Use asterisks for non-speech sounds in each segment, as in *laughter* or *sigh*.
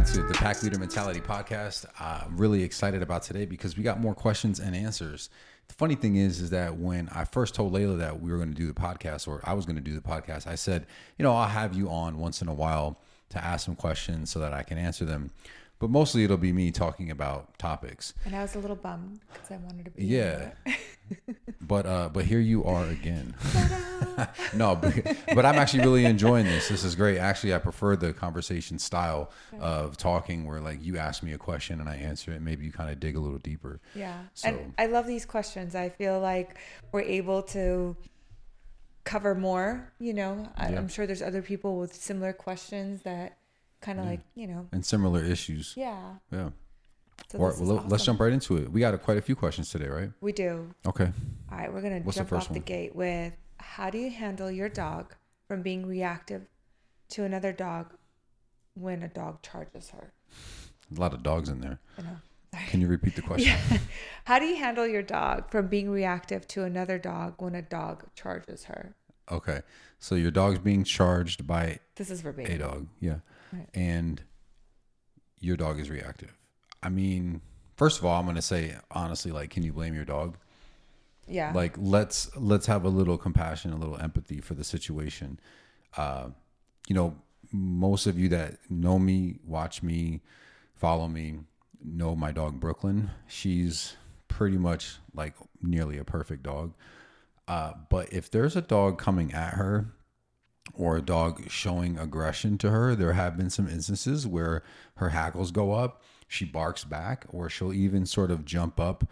back to the Pack Leader Mentality podcast. I'm really excited about today because we got more questions and answers. The funny thing is, is that when I first told Layla that we were going to do the podcast, or I was going to do the podcast, I said, you know, I'll have you on once in a while to ask some questions so that I can answer them. But mostly it'll be me talking about topics. And I was a little bummed because I wanted to be. Yeah. *laughs* but uh, but here you are again. *laughs* no, but, but I'm actually really enjoying this. This is great. Actually, I prefer the conversation style of talking where like you ask me a question and I answer it. Maybe you kind of dig a little deeper. Yeah. So- And I love these questions. I feel like we're able to cover more. You know, I, Yeah. I'm sure there's other people with similar questions that kind of like, you know, And similar issues. yeah. Yeah. So All right, well, let's jump right into it. We got a, quite a few questions today, right? We do. Okay. All right, we're gonna What's the jump first off the gate with how do you handle your dog from being reactive to another dog when a dog charges her? A lot of dogs in there. I know. Can you repeat the question? *laughs* How do you handle your dog from being reactive to another dog when a dog charges her? Okay. So your dog's being charged by This is a dog. Yeah. Right. And your dog is reactive. I mean, first of all, I'm going to say honestly like can you blame your dog? Yeah. like let's let's have a little compassion a little empathy for the situation uh you know most of you that know me watch me follow me know my dog brooklyn she's pretty much like nearly a perfect dog uh but if there's a dog coming at her or a dog showing aggression to her there have been some instances where her hackles go up she barks back or she'll even sort of jump up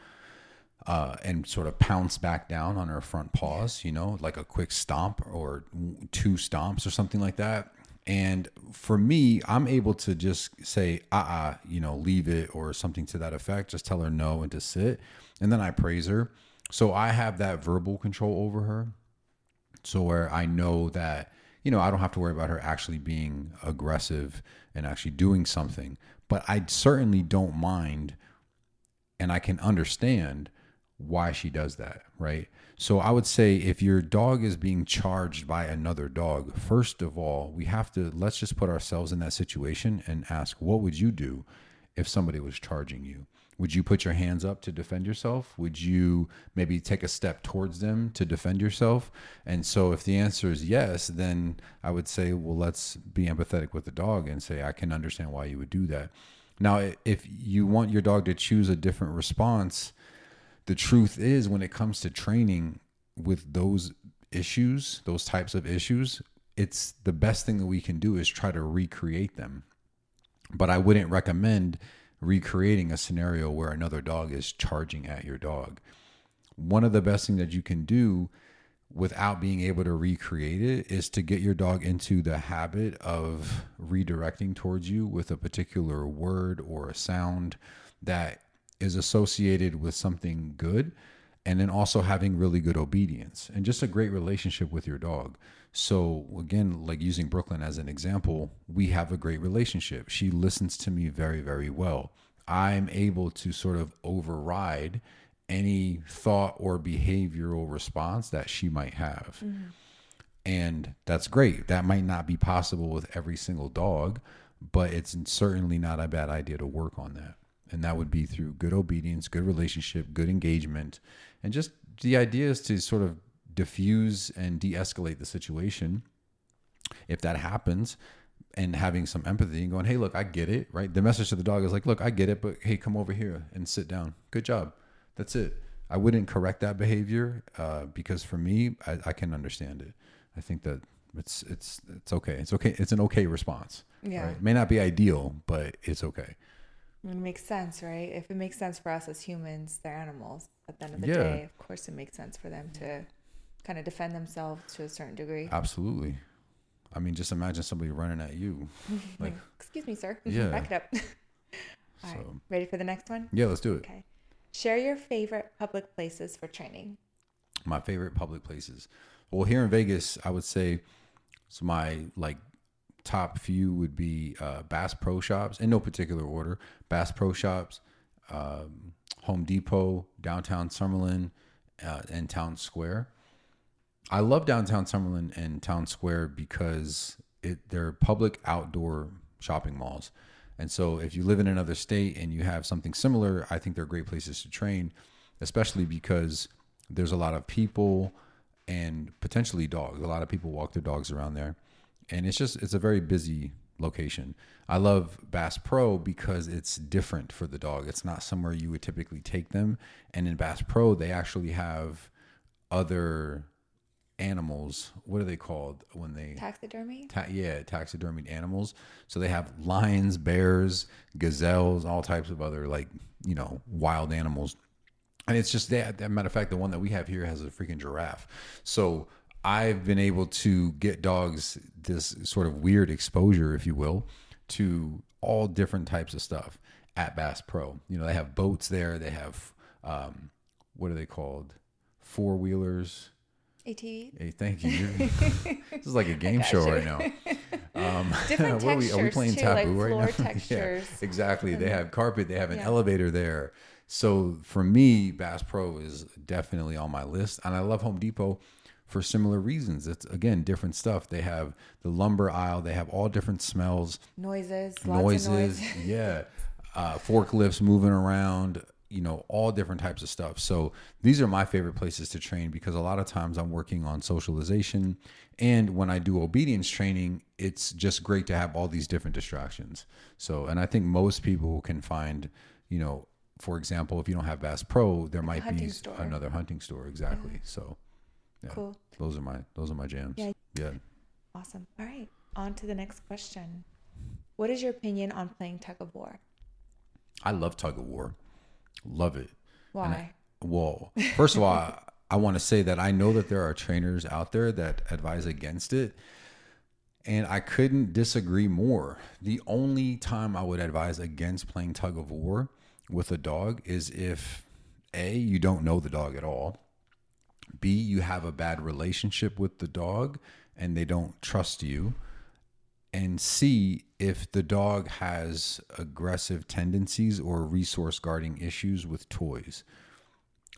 uh, and sort of pounce back down on her front paws, you know, like a quick stomp or two stomps or something like that. And for me, I'm able to just say, uh uh you know, leave it or something to that effect. Just tell her no and to sit. And then I praise her. So I have that verbal control over her. So where I know that, you know, I don't have to worry about her actually being aggressive and actually doing something. But I certainly don't mind and I can understand why she does that, right? So I would say if your dog is being charged by another dog, first of all, we have to let's just put ourselves in that situation and ask what would you do if somebody was charging you? Would you put your hands up to defend yourself? Would you maybe take a step towards them to defend yourself? And so if the answer is yes, then I would say, well, let's be empathetic with the dog and say I can understand why you would do that. Now, if you want your dog to choose a different response, the truth is when it comes to training with those issues, those types of issues, it's the best thing that we can do is try to recreate them. But I wouldn't recommend recreating a scenario where another dog is charging at your dog. One of the best things that you can do without being able to recreate it is to get your dog into the habit of redirecting towards you with a particular word or a sound that is associated with something good and then also having really good obedience and just a great relationship with your dog. So again, like using Brooklyn as an example, we have a great relationship. She listens to me very, very well. I'm able to sort of override any thought or behavioral response that she might have. Mm-hmm. And that's great. That might not be possible with every single dog, but it's certainly not a bad idea to work on that. And that would be through good obedience, good relationship, good engagement. And just the idea is to sort of diffuse and de escalate the situation if that happens and having some empathy and going, hey, look, I get it, right? The message to the dog is like, look, I get it, but hey, come over here and sit down. Good job. That's it. I wouldn't correct that behavior uh, because for me, I, I can understand it. I think that it's it's it's okay. It's okay. It's an okay response. Yeah. Right? It may not be ideal, but it's okay. It makes sense, right? If it makes sense for us as humans, they're animals. At the end of the Yeah. day, of course, it makes sense for them to kind of defend themselves to a certain degree. Absolutely. I mean, just imagine somebody running at you. *laughs* Like, Excuse me, sir. *laughs* Yeah. Back it up. *laughs* All right. So- Ready for the next one? yeah, let's do it. Okay. Share your favorite public places for training. my favorite public places. Well, here in Vegas, I would say so my like top few would be uh, Bass Pro Shops in no particular order. Bass Pro Shops, um, Home Depot, downtown Summerlin, uh, and Town Square. I love downtown Summerlin and Town Square because it they're public outdoor shopping malls, And so if you live in another state and you have something similar, I think they're great places to train, especially because there's a lot of people and potentially dogs. A lot of people walk their dogs around there. And it's just it's a very busy location. I love Bass Pro because it's different for the dog. It's not somewhere you would typically take them. And in Bass Pro, they actually have other animals. What are they called when they Taxidermy? ta- yeah, taxidermied animals. So they have lions, bears, gazelles, all types of other like, you know, wild animals. And it's just that, that matter of fact, the one that we have here has a freaking giraffe. So I've been able to get dogs this sort of weird exposure, if you will, to all different types of stuff at Bass Pro. You know, they have boats there. They have um, what are they called? Four wheelers. ATV? Hey, thank you. *laughs* This is like a game show you. right now. *laughs* Um, *laughs* Different what are, we, are we playing too, taboo like right floor now? textures. yeah, exactly. They have carpet. They have an Yeah. elevator there. So for me, Bass Pro is definitely on my list, and I love Home Depot for similar reasons. It's again different stuff. They have the lumber aisle. They have all different smells Noises. Lots noises *laughs* yeah uh, forklifts moving around you know all different types of stuff so these are my favorite places to train because a lot of times i'm working on socialization and when i do obedience training it's just great to have all these different distractions so and i think most people can find you know for example if you don't have bass pro there might be store. another hunting store exactly so yeah Cool. those are my those are my jams Yeah. yeah Awesome. All right. On to the next question. What is your opinion on playing tug of war? i love tug of war love it Why? Well, first of all, I, I want to say that I know that there are trainers out there that advise against it. And I couldn't disagree more. The only time I would advise against playing tug of war with a dog is if A, you don't know the dog at all, B, you have a bad relationship with the dog and they don't trust you, and C, if the dog has aggressive tendencies or resource guarding issues with toys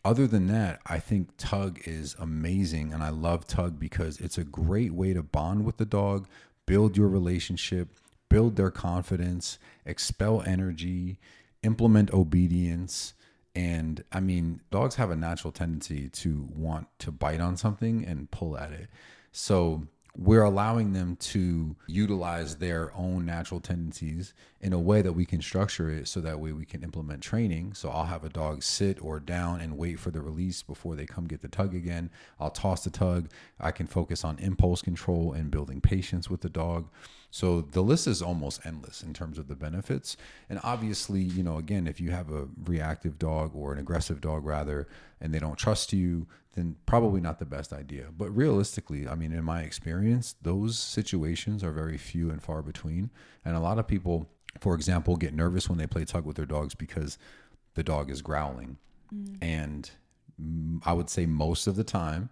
other than that, I think tug is amazing. And I love tug because it's a great way to bond with the dog, build your relationship, build their confidence, expel energy, implement obedience. And I mean, dogs have a natural tendency to want to bite on something and pull at it. So we're allowing them to utilize their own natural tendencies in a way that we can structure it so that way we can implement training. So I'll have a dog sit or down and wait for the release before they come get the tug again. I'll toss the tug. I can focus on impulse control and building patience with the dog. So the list is almost endless in terms of the benefits. And obviously, you know, again, if you have a reactive dog or an aggressive dog rather, and they don't trust you, then probably not the best idea. But realistically, I mean, in my experience, those situations are very few and far between. And a lot of people, for example, get nervous when they play tug with their dogs because the dog is growling. And mm, I would say most of the time,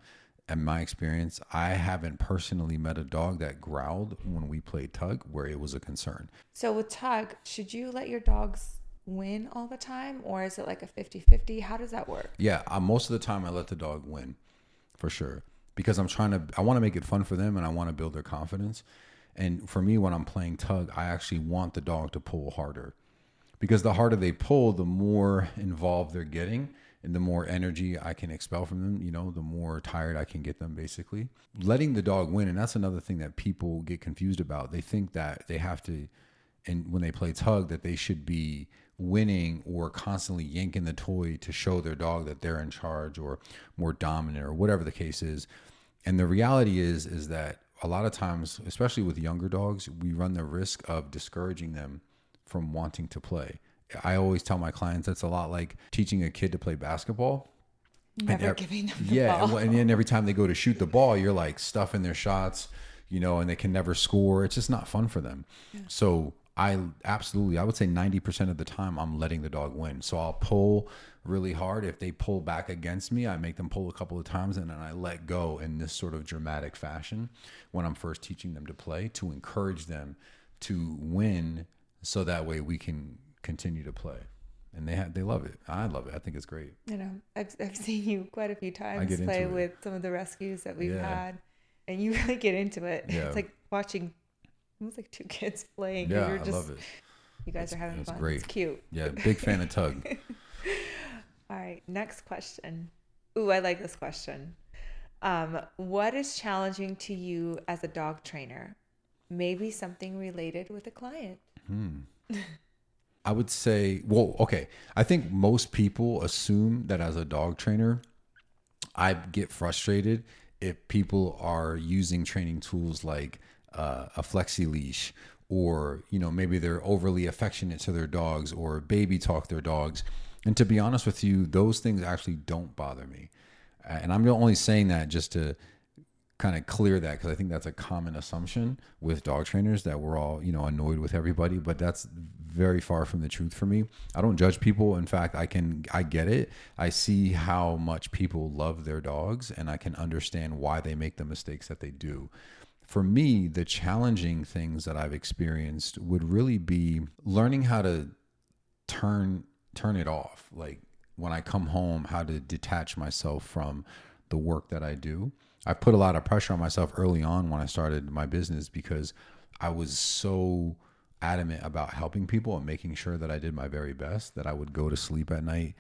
in my experience, I haven't personally met a dog that growled when we played tug where it was a concern. So with tug, should you let your dogs win all the time or is it like a 50-50? How does that work? Yeah, I, most of the time I let the dog win, for sure, because I'm trying to. I want to make it fun for them, and I want to build their confidence. And for me, when I'm playing tug, I actually want the dog to pull harder, because the harder they pull, the more involved they're getting, and the more energy I can expel from them. You know, the more tired I can get them. Basically, letting the dog win, and that's another thing that people get confused about. They think that they have to and when they play tug that they should be winning or constantly yanking the toy to show their dog that they're in charge or more dominant or whatever the case is and the reality is is that a lot of times especially with younger dogs we run the risk of discouraging them from wanting to play i always tell my clients that's a lot like teaching a kid to play basketball Never ev- giving them the yeah, ball. and, and then every time they go to shoot the ball, you're like stuffing their shots, you know, and they can never score. It's just not fun for them. So I absolutely, I would say 90% of the time, I'm letting the dog win. So I'll pull really hard. If they pull back against me, I make them pull a couple of times and then I let go in this sort of dramatic fashion when I'm first teaching them to play to encourage them to win so that way we can continue to play. And they have, they love it. I love it. I think it's great. You know, I've, I've seen you quite a few times play with some of the rescues that we've Yeah. had, and you *laughs* really get into it. Yeah. It's like watching, it was like two kids *laughs* playing. Yeah, you're I love it. You guys That's- are having that's fun. great. It's cute. Yeah, big fan of Tug. *laughs* All right, next question. Ooh, I like this question. Um, what is challenging to you as a dog trainer? Maybe something related with a client. I would say, well, okay. I think most people assume that as a dog trainer, I get frustrated if people are using training tools like uh, a flexi leash, or you know maybe they're overly affectionate to their dogs, or baby talk their dogs. And to be honest with you, those things actually don't bother me. And I'm only saying that just to kind of clear that because I think that's a common assumption with dog trainers that we're all, you know, annoyed with everybody, but that's very far from the truth for me. I don't judge people. In fact, I can I get it. I see how much people love their dogs and I can understand why they make the mistakes that they do. For me, the challenging things that I've experienced would really be learning how to turn turn it off like when i come home how to detach myself from the work that i do i put a lot of pressure on myself early on when i started my business because i was so adamant about helping people and making sure that i did my very best that i would go to sleep at night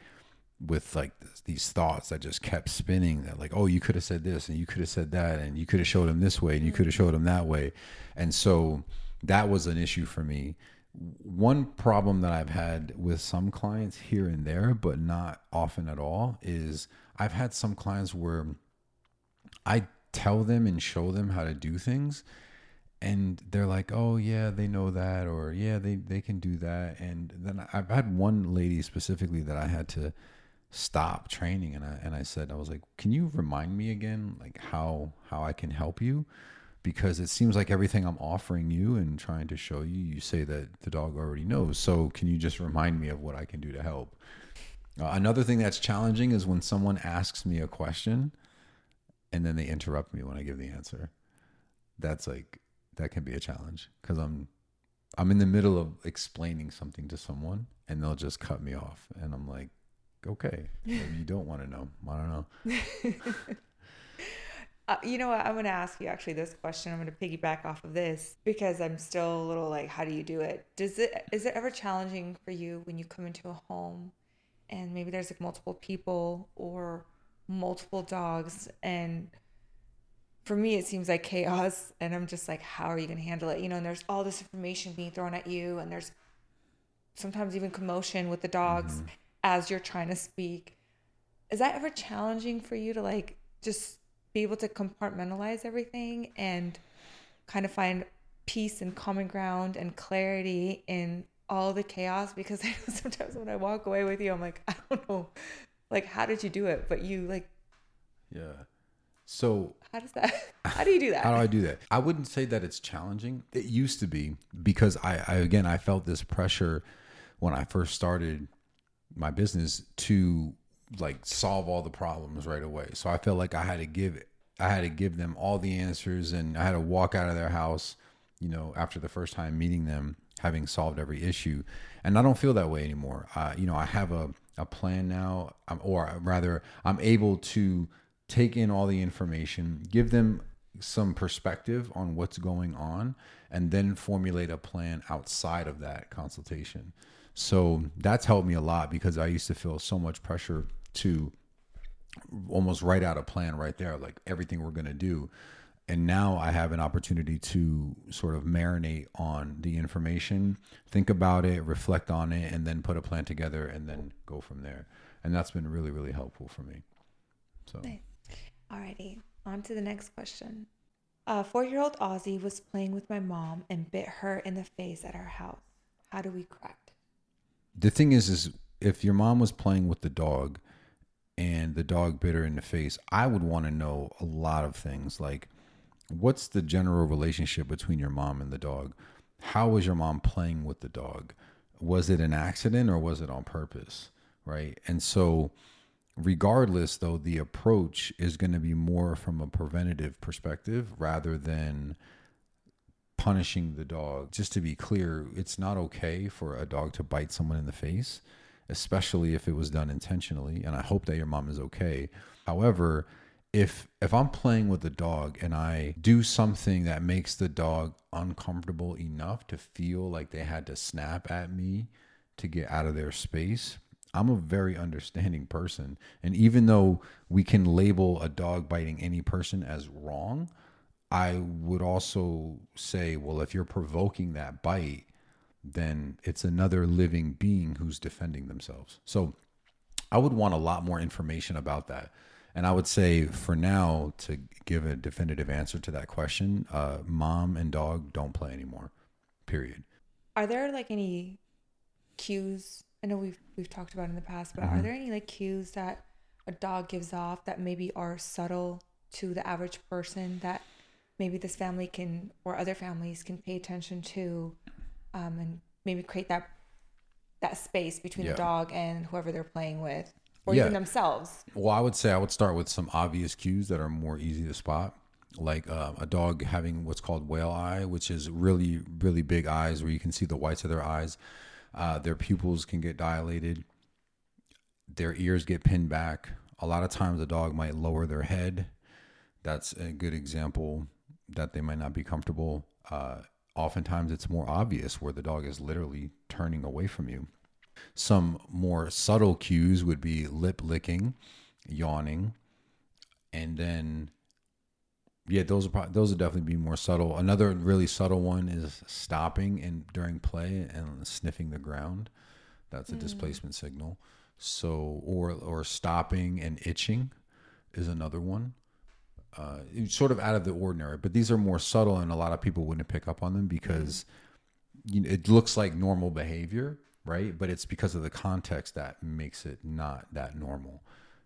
with like these thoughts that just kept spinning that like oh you could have said this and you could have said that and you could have showed him this way and you could have showed him that way. And so that was an issue for me. One problem that I've had with some clients here and there, but not often at all, is I've had some clients where I tell them and show them how to do things and they're like, "Oh yeah, they know that," or "Yeah, they they can do that." And then I've had one lady specifically that I had to stop training, and I and I said, I was like, "Can you remind me again, like how how I can help you?" Because it seems like everything I'm offering you and trying to show you, you say that the dog already knows. So can you just remind me of what I can do to help? Uh, another thing that's challenging is when someone asks me a question, and then they interrupt me when I give the answer. That's like that can be a challenge because I'm I'm in the middle of explaining something to someone and they'll just cut me off and I'm like, okay, you don't want to know. I don't know. *laughs* Uh, you know what? I'm going to ask you actually this question. I'm going to piggyback off of this because I'm still a little like, how do you do it? Does it is it ever challenging for you when you come into a home and maybe there's like multiple people or multiple dogs and for me it seems like chaos and I'm just like, how are you going to handle it? You know, and there's all this information being thrown at you and there's sometimes even commotion with the dogs mm-hmm. as you're trying to speak. Is that ever challenging for you to like just be able to compartmentalize everything and kind of find peace and common ground and clarity in all the chaos? *laughs* Because I know sometimes when I walk away with you, I'm like, I don't know, like, how did you do it? But you like, Yeah. So how does that, *laughs* how do you do that? How do I do that? I wouldn't say that it's challenging. It used to be because I, I again I felt this pressure when I first started my business to like solve all the problems right away. So I felt like I had to give I had to give them all the answers and I had to walk out of their house, you know, after the first time meeting them having solved every issue. And I don't feel that way anymore. Uh, you know, I have a, a plan now, um, or rather, I'm able to take in all the information, give them some perspective on what's going on, and then formulate a plan outside of that consultation. So that's helped me a lot because I used to feel so much pressure to almost write out a plan right there, like everything we're going to do. And now I have an opportunity to sort of marinate on the information, think about it, reflect on it, and then put a plan together and then go from there. And that's been really, really helpful for me. So, Nice. Alrighty, on to the next question. A four-year-old Aussie was playing with my mom and bit her in the face at our house. How do we correct? the thing is is if your mom was playing with the dog and the dog bit her in the face i would want to know a lot of things like what's the general relationship between your mom and the dog how was your mom playing with the dog was it an accident or was it on purpose right and so regardless though the approach is going to be more from a preventative perspective rather than punishing the dog. Just to be clear, it's not okay for a dog to bite someone in the face, especially if it was done intentionally. And I hope that your mom is okay. However, if if I'm playing with a dog and I do something that makes the dog uncomfortable enough to feel like they had to snap at me to get out of their space, I'm a very understanding person. And even though we can label a dog biting any person as wrong, I would also say, well, if you're provoking that bite, then it's another living being who's defending themselves. So I would want a lot more information about that. And I would say for now, to give a definitive answer to that question, uh, mom and dog don't play anymore, period. Are there like any cues? I know we've we've talked about in the past, but Mm-hmm. are there any like cues that a dog gives off that maybe are subtle to the average person that maybe this family can or other families can pay attention to, um, and maybe create that that space between Yeah. the dog and whoever they're playing with, or Yeah. even themselves. Well, I would say I would start with some obvious cues that are more easy to spot, like uh, a dog having what's called whale eye, which is really, really big eyes where you can see the whites of their eyes. Uh, their pupils can get dilated, their ears get pinned back. A lot of times, a dog might lower their head. That's a good example that they might not be comfortable. Uh, oftentimes, it's more obvious where the dog is literally turning away from you. Some more subtle cues would be lip licking, yawning, and then yeah, those are probably, those would definitely be more subtle. Another really subtle one is stopping and during play and sniffing the ground. That's a displacement signal. So or or stopping and itching is another one. Uh, sort of out of the ordinary, but these are more subtle, and a lot of people wouldn't pick up on them because you know, it looks like normal behavior, right? But it's because of the context that makes it not that normal,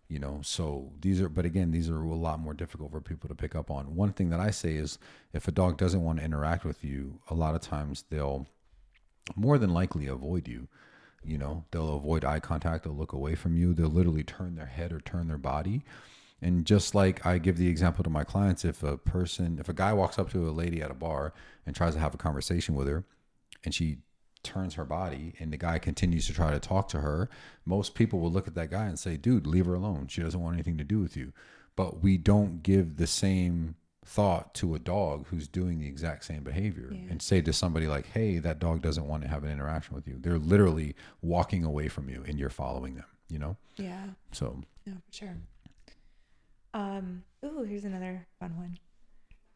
you know. So these are, but again, these are a lot more difficult for people to pick up on. One thing that I say is, if a dog doesn't want to interact with you, a lot of times they'll more than likely avoid you. You know, they'll avoid eye contact, they'll look away from you, they'll literally turn their head or turn their body. And just like I give the example to my clients, if a person, if a guy walks up to a lady at a bar and tries to have a conversation with her, and she turns her body and the guy continues to try to talk to her, most people will look at that guy and say, dude, leave her alone. She doesn't want anything to do with you. But we don't give the same thought to a dog who's doing the exact same behavior Yeah. and say to somebody like, hey, that dog doesn't want to have an interaction with you. They're literally walking away from you and you're following them, you know? Yeah. So, No, for sure. Um. Ooh, here's another fun one.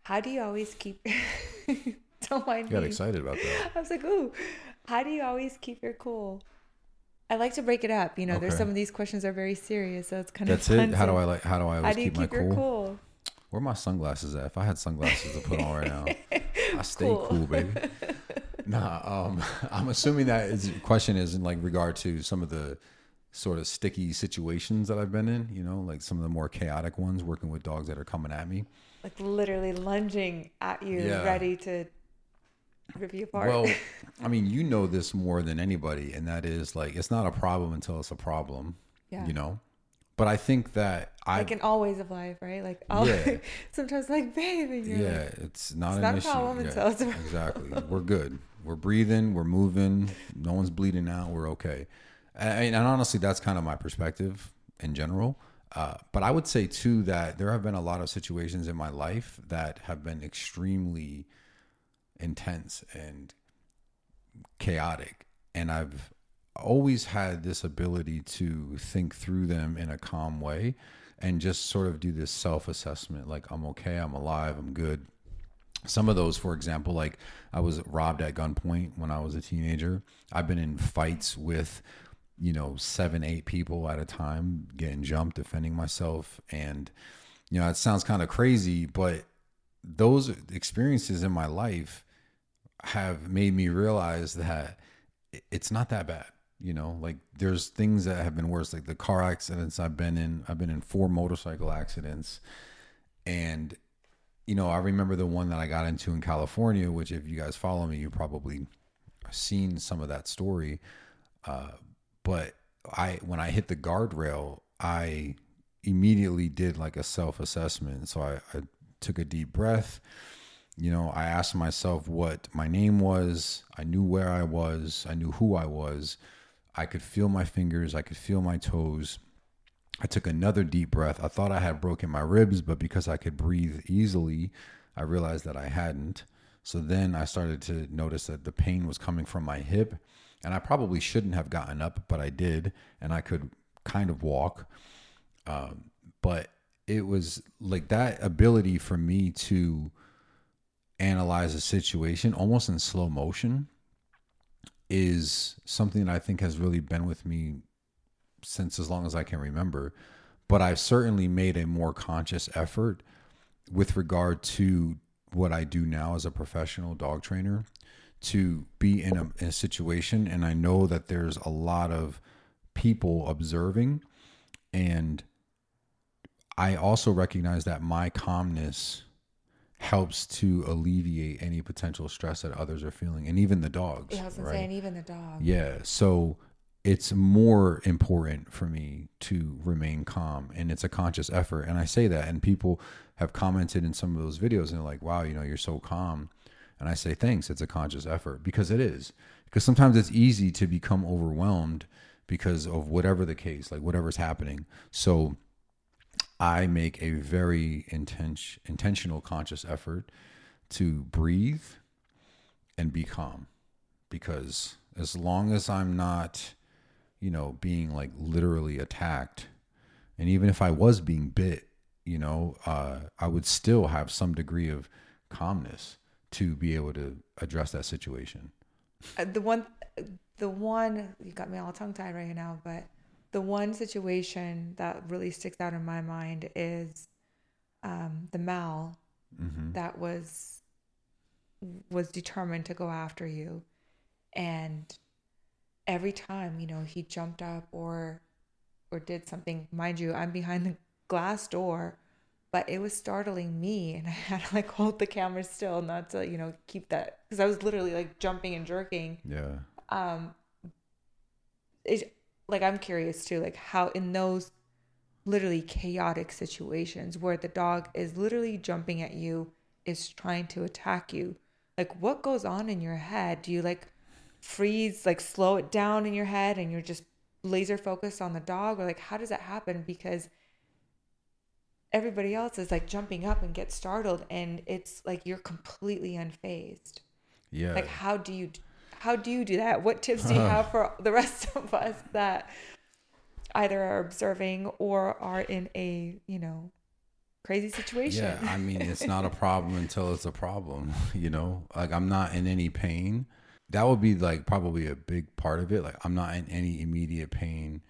How do you always keep? *laughs* *laughs* Don't mind I got me. excited about that. *laughs* I was like, ooh, how do you always keep your cool? I like to break it up. You know, there's some of these questions are very serious, so it's kind That's of fun. it. How do I like, how do I always do you keep, keep, my cool? cool? Where are my sunglasses at? If I had sunglasses to put on right now, I *laughs* stay Cool. cool, baby. Nah, um, I'm assuming that is question is in like regard to some of the sort of sticky situations that I've been in. You know, like some of the more chaotic ones, working with dogs that are coming at me. Like literally lunging at you, Yeah. ready to rip you apart. Well, I mean, you know this more than anybody, and that is like it's not a problem until it's a problem. Yeah. You know, but I think that I like in all ways of life, right? Like, all, Yeah. *laughs* sometimes like, baby. you're yeah, like, it's not It's an not a issue. problem Yeah, until it's a- exactly. *laughs* We're good. We're breathing. We're moving. No one's bleeding out. We're okay. And, and honestly, that's kind of my perspective in general. Uh, but I would say too that there have been a lot of situations in my life that have been extremely intense and chaotic, and I've always had this ability to think through them in a calm way and just sort of do this self assessment like I'm okay, I'm alive, I'm good. Some of those, for example, like I was robbed at gunpoint when I was a teenager. I've been in fights with, you know, seven, eight people at a time, getting jumped, defending myself. And, you know, it sounds kind of crazy, but those experiences in my life have made me realize that it's not that bad. You know, like there's things that have been worse, like the car accidents I've been in. I've been in four motorcycle accidents. And, you know, I remember the one that I got into in California, which if you guys follow me, you probably seen some of that story. Uh, but I, when I hit the guardrail, I immediately did like a self assessment. So I, I took a deep breath. You know, I asked myself what my name was. I knew where I was. I knew who I was. I could feel my fingers. I could feel my toes. I took another deep breath. I thought I had broken my ribs, but because I could breathe easily, I realized that I hadn't. So then I started to notice that the pain was coming from my hip, and I probably shouldn't have gotten up, but I did, and I could kind of walk. Um, but it was like that ability for me to analyze a situation almost in slow motion is something that I think has really been with me since as long as I can remember. But I've certainly made a more conscious effort with regard to what I do now as a professional dog trainer to be in a, in a situation. And I know that there's a lot of people observing. And I also recognize that my calmness helps to alleviate any potential stress that others are feeling and even the dogs. Yeah, I was gonna right? say, and even the dog. Yeah. So it's more important for me to remain calm and it's a conscious effort. And I say that, and people have commented in some of those videos and they're like, wow, you know, you're so calm. And I say, thanks. It's a conscious effort because it is. Because sometimes it's easy to become overwhelmed because of whatever the case, like whatever's happening. So I make a very intention, intentional, conscious effort to breathe and be calm because as long as I'm not, you know, being like literally attacked, and even if I was being bit, you know, uh, I would still have some degree of calmness to be able to address that situation. Uh, the one, the one you got me all tongue tied right now, but the one situation that really sticks out in my mind is um, the Mal Mm-hmm. that was was determined to go after you, and every time you know he jumped up or or did something. Mind you, I'm behind the glass door, but it was startling me, and I had to like hold the camera still, not to you know keep that because I was literally like jumping and jerking Yeah. um it, like i'm curious too like how in those literally chaotic situations where the dog is literally jumping at you is trying to attack you like what goes on in your head? Do you like freeze like slow it down in your head and you're just laser focused on the dog? Or like how does that happen? Because everybody else is like jumping up and get startled and it's like you're completely unfazed. Yeah. like how do you how do you do that what tips do you *laughs* have for the rest of us that either are observing or are in a you know crazy situation Yeah, I mean, it's not a problem until it's a problem, *laughs* you know? Like, I'm not in any pain. That would be like probably a big part of it. Like, I'm not in any immediate pain.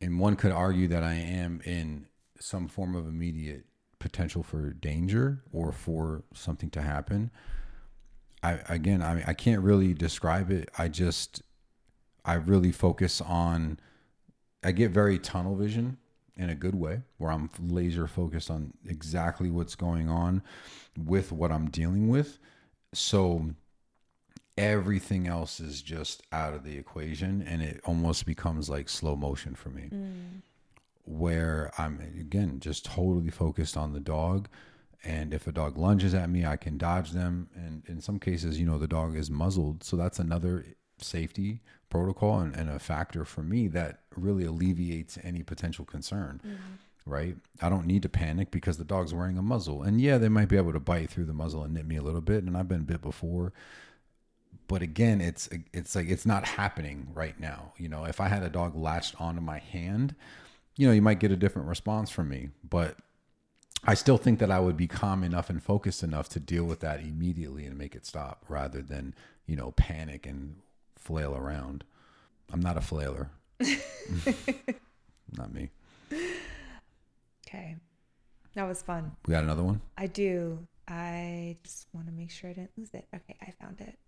And one could argue that I am in some form of immediate potential for danger or for something to happen. I, again, I mean, I can't really describe it. I just, I really focus on, I get very tunnel vision in a good way where I'm laser focused on exactly what's going on with what I'm dealing with. So everything else is just out of the equation and it almost becomes like slow motion for me. Mm. Where I'm again just totally focused on the dog and if a dog lunges at me, I can dodge them. And in some cases, you know, the dog is muzzled, so that's another safety protocol and, and a factor for me that really alleviates any potential concern mm-hmm. right? I don't need to panic because the dog's wearing a muzzle. And yeah they might be able to bite through the muzzle and nip me a little bit and i've been bit before. But again it's it's like it's not happening right now. You know if i had a dog latched onto my hand you know you might get a different response from me. But i still think that i would be calm enough and focused enough to deal with that immediately and make it stop rather than you know panic and flail around. I'm not a flailer. *laughs* Not me. Okay. That was fun. We got another one? I do. I just want to make sure i didn't lose it. Okay i found it.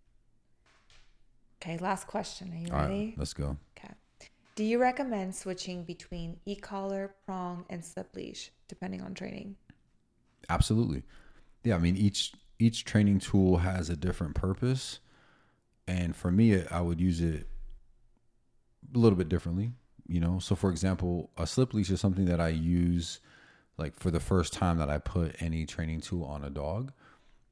Okay last question. Are you all ready? right let's go. Okay. Do you recommend switching between e-collar, prong, and slip leash depending on training? Absolutely. Yeah i mean each each training tool has a different purpose. And for me i would use it a little bit differently you know? So for example a slip leash is something that i use like for the first time that i put any training tool on a dog.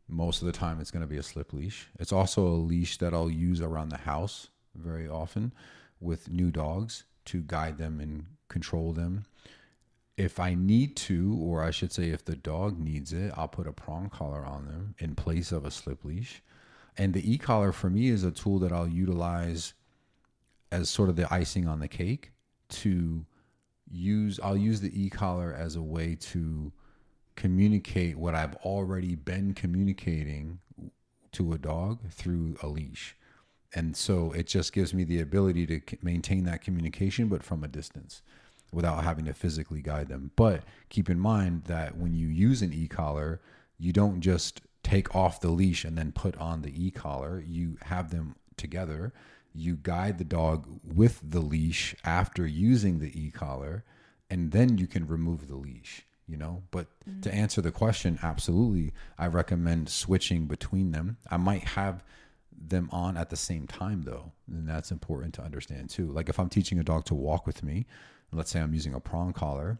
Most of the time it's going to be a slip leash. It's also a leash that i'll use around the house very often with new dogs to guide them and control them. If I need to, or I should say, if the dog needs it, I'll put a prong collar on them in place of a slip leash. And the e collar for me is a tool that I'll utilize as sort of the icing on the cake to use. I'll use the e collar as a way to communicate what I've already been communicating to a dog through a leash. And so it just gives me the ability to maintain that communication, but from a distance without having to physically guide them. But keep in mind that when you use an e collar, you don't just take off the leash and then put on the e collar. You have them together. You guide the dog with the leash after using the e collar, and then you can remove the leash you know but mm-hmm. to answer the question absolutely i recommend switching between them i might have them on at the same time though and that's important to understand too like if i'm teaching a dog to walk with me let's say i'm using a prong collar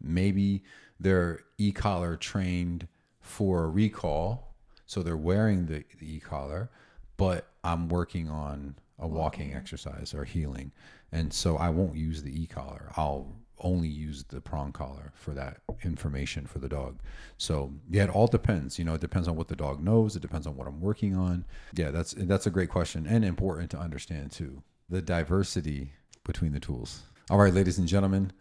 maybe they're e-collar trained for a recall so they're wearing the, the e-collar but i'm working on a walking exercise or heeling, and so i won't use the e-collar i'll only use the prong collar for that information for the dog. So yeah, it all depends. You know, it depends on what the dog knows. It depends on what I'm working on. Yeah, that's that's a great question and important to understand too. The diversity between the tools. All right, ladies and gentlemen.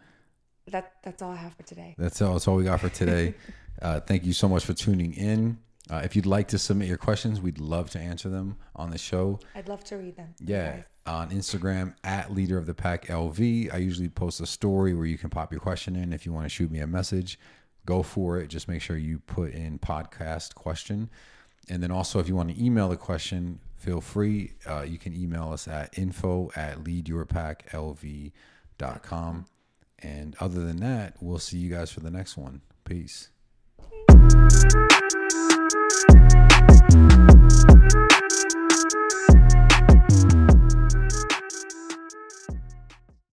That that's all I have for today. That's all. That's all we got for today. *laughs* uh, thank you so much for tuning in. Uh, if you'd like to submit your questions, we'd love to answer them on the show. I'd love to read them. Yeah. On Instagram at leader of the pack LV. I usually post a story where you can pop your question in. If you want to shoot me a message, go for it. Just make sure you put in podcast question. And then also, if you want to email the question, feel free. Uh, you can email us at info at leadyourpacklv.com. Dot com and other than that, we'll see you guys for the next one. Peace.